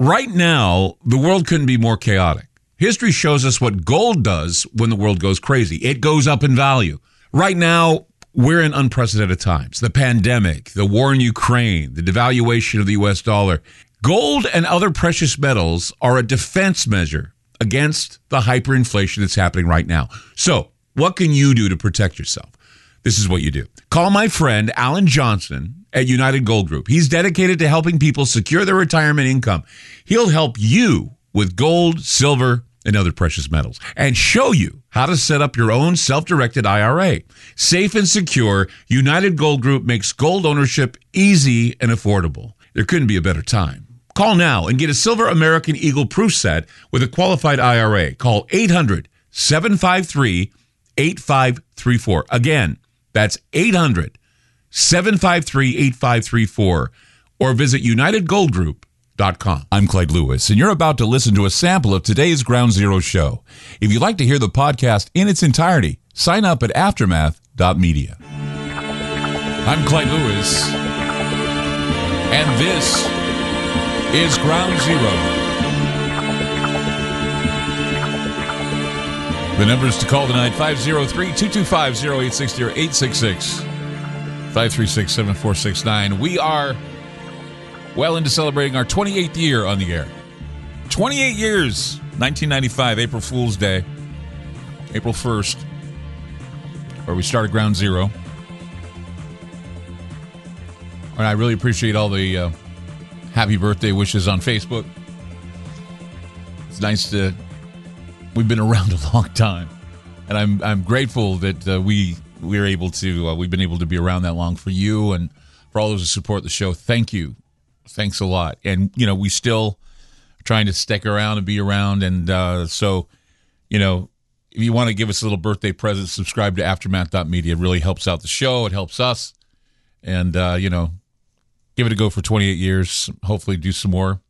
right now, the world couldn't be more chaotic. History shows us what gold does when the world goes crazy. It goes up in value. Right now, we're in unprecedented times. The pandemic, the war in Ukraine, the devaluation of the US dollar. Gold and other precious metals are a defense measure against the hyperinflation that's happening right now. So, what can you do to protect yourself? This is what you do. Call my friend Alan Johnson at United Gold Group. He's dedicated to helping people secure their retirement income. He'll help you with gold, silver, and other precious metals and show you how to set up your own self-directed IRA. Safe and secure, United Gold Group makes gold ownership easy and affordable. There couldn't be a better time. Call now and get a Silver American Eagle proof set with a qualified IRA. Call 800 753 8534. Again, that's 800 753 8534 or visit UnitedGoldGroup.com. I'm Clyde Lewis, and you're about to listen to a sample of today's Ground Zero show. If you'd like to hear the podcast in its entirety, sign up at aftermath.media. I'm Clyde Lewis, and this is Ground Zero. The numbers to call tonight 503 225 0860 or 866 536 7469. We are well into celebrating our 28th year on the air. 28 years, 1995, April Fool's Day, April 1st, where we started Ground Zero. And I really appreciate all the uh, happy birthday wishes on Facebook. It's nice to. We've been around a long time, and I'm I'm grateful that uh, we we're able to uh, we've been able to be around that long for you and for all those who support the show. Thank you, thanks a lot. And you know we still trying to stick around and be around, and uh, so you know if you want to give us a little birthday present, subscribe to Aftermath.media. It really helps out the show. It helps us, and uh, you know give it a go for 28 years. Hopefully, do some more.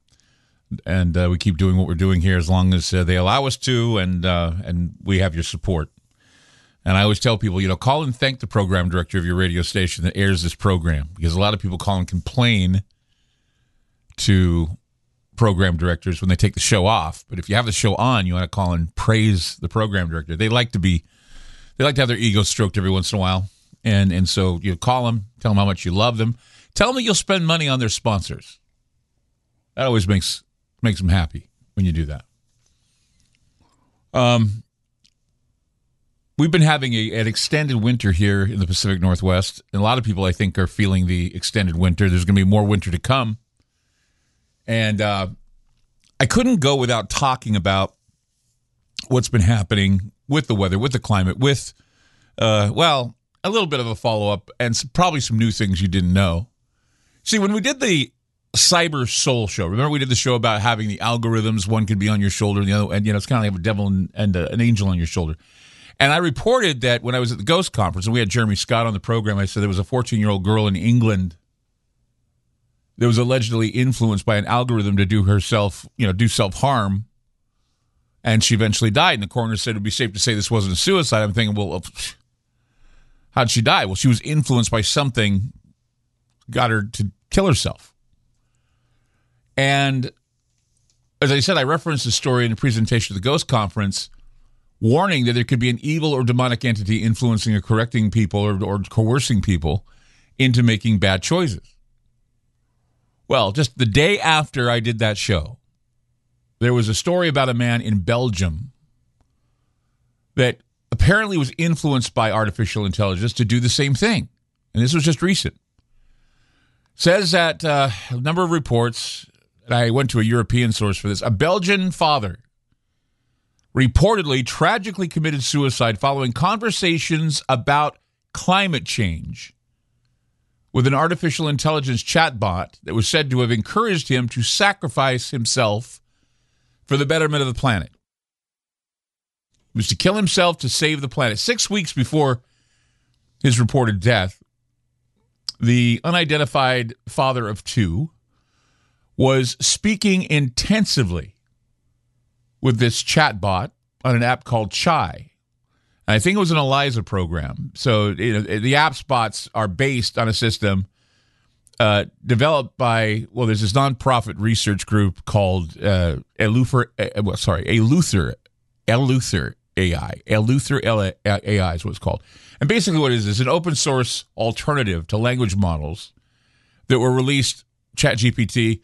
And uh, we keep doing what we're doing here as long as uh, they allow us to, and uh, and we have your support. And I always tell people, you know, call and thank the program director of your radio station that airs this program because a lot of people call and complain to program directors when they take the show off. But if you have the show on, you want to call and praise the program director. They like to be, they like to have their ego stroked every once in a while. And and so you call them, tell them how much you love them, tell them that you'll spend money on their sponsors. That always makes makes them happy when you do that. Um, we've been having a, an extended winter here in the Pacific Northwest. And a lot of people, I think, are feeling the extended winter. There's going to be more winter to come. And uh, I couldn't go without talking about what's been happening with the weather, with the climate, with, uh, well, a little bit of a follow up and some, probably some new things you didn't know. See, when we did the Cyber Soul show, remember we did the show about having the algorithms, one could be on your shoulder and the other, and you know, it's kind of like a devil and, and a, an angel on your shoulder. And I reported that when I was at the Ghost Conference and we had Jeremy Scott on the program, I said there was a 14 year old girl in England that was allegedly influenced by an algorithm to do herself, you know, do self harm. And she eventually died. And the coroner said it would be safe to say this wasn't a suicide. I'm thinking, well, how'd she die? Well, she was influenced by something, got her to kill herself. And as I said, I referenced the story in the presentation of the Ghost Conference warning that there could be an evil or demonic entity influencing or correcting people or, or coercing people into making bad choices. Well, just the day after I did that show, there was a story about a man in Belgium that apparently was influenced by artificial intelligence to do the same thing. And this was just recent. Says that uh, a number of reports, and I went to a European source for this, a Belgian father reportedly tragically committed suicide following conversations about climate change with an artificial intelligence chatbot that was said to have encouraged him to sacrifice himself for the betterment of the planet. Was to kill himself to save the planet. Six weeks before his reported death, the unidentified father of two was speaking intensively with this chatbot on an app called Chai. And I think it was an ELIZA program. So you know, the app spots are based on a system uh, developed by well, there's this nonprofit research group called uh, Eleuther. Uh, well, sorry, Eleuther, Eleuther AI, Eleuther AI is what it's called. And basically, what it is is an open source alternative to language models that were released ChatGPT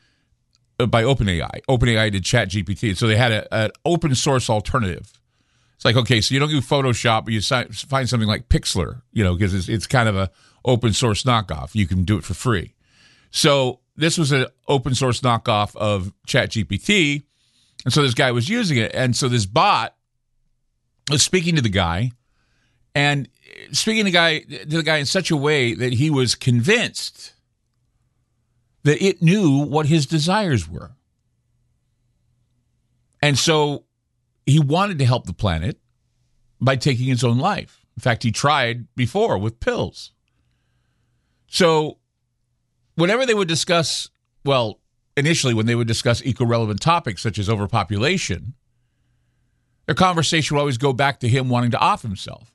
Uh, by OpenAI. OpenAI did ChatGPT, so they had an open source alternative. It's like okay, so you don't do Photoshop, but you find something like Pixlr, you know, because it's, it's kind of a open source knockoff. You can do it for free. So this was an open source knockoff of ChatGPT, and so this guy was using it, and so this bot was speaking to the guy, and speaking to the guy to the guy in such a way that he was convinced that it knew what his desires were. And so he wanted to help the planet by taking his own life. In fact, he tried before with pills. So, whenever they would discuss, well, initially when they would discuss eco relevant topics such as overpopulation, their conversation would always go back to him wanting to off himself.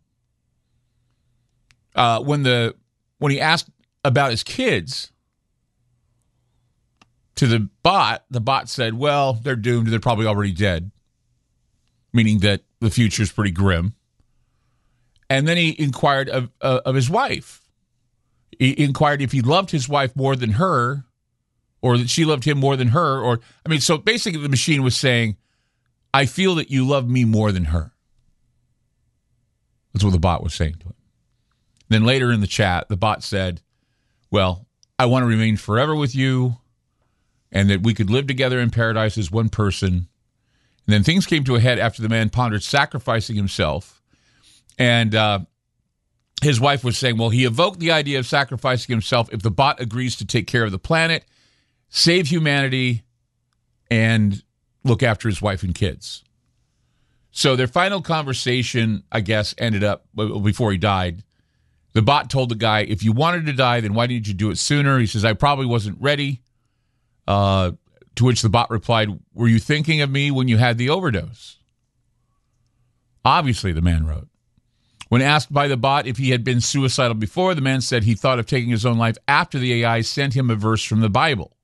Uh, when the when he asked about his kids to the bot, the bot said, "Well, they're doomed. They're probably already dead," meaning that the future is pretty grim. And then he inquired of, uh, of his wife. He inquired if he loved his wife more than her, or that she loved him more than her. Or I mean, so basically, the machine was saying, "I feel that you love me more than her." That's what the bot was saying to him. Then later in the chat, the bot said, Well, I want to remain forever with you and that we could live together in paradise as one person. And then things came to a head after the man pondered sacrificing himself. And uh, his wife was saying, Well, he evoked the idea of sacrificing himself if the bot agrees to take care of the planet, save humanity, and look after his wife and kids. So their final conversation, I guess, ended up before he died the bot told the guy, if you wanted to die, then why didn't you do it sooner? He says, I probably wasn't ready. Uh, to which the bot replied, Were you thinking of me when you had the overdose? Obviously, the man wrote. When asked by the bot if he had been suicidal before, the man said he thought of taking his own life after the AI sent him a verse from the Bible.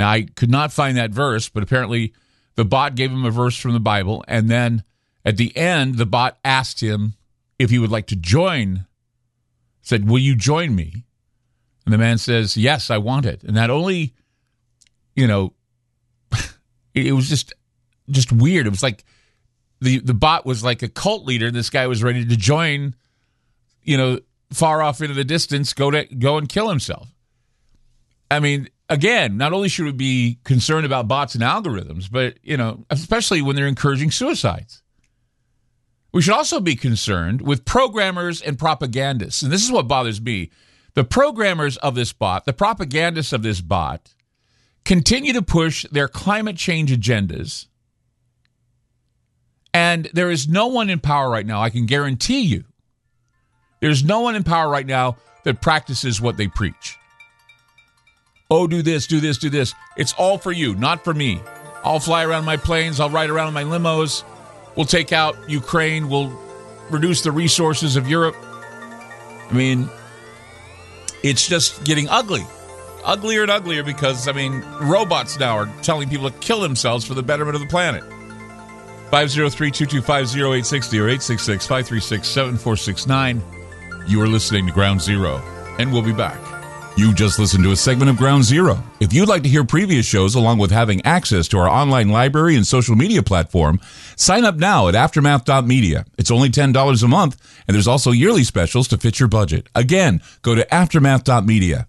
Now, I could not find that verse, but apparently the bot gave him a verse from the Bible. And then at the end, the bot asked him if he would like to join said, Will you join me? And the man says, Yes, I want it. And that only, you know, it was just just weird. It was like the the bot was like a cult leader. This guy was ready to join, you know, far off into the distance, go to go and kill himself. I mean, again, not only should we be concerned about bots and algorithms, but you know, especially when they're encouraging suicides. We should also be concerned with programmers and propagandists. And this is what bothers me. The programmers of this bot, the propagandists of this bot, continue to push their climate change agendas. And there is no one in power right now, I can guarantee you, there's no one in power right now that practices what they preach. Oh, do this, do this, do this. It's all for you, not for me. I'll fly around my planes, I'll ride around in my limos. We'll take out Ukraine. We'll reduce the resources of Europe. I mean, it's just getting ugly. Uglier and uglier because, I mean, robots now are telling people to kill themselves for the betterment of the planet. 503 225 0860 or 866 536 7469. You are listening to Ground Zero, and we'll be back. You just listened to a segment of Ground Zero. If you'd like to hear previous shows along with having access to our online library and social media platform, sign up now at aftermath.media. It's only $10 a month, and there's also yearly specials to fit your budget. Again, go to aftermath.media.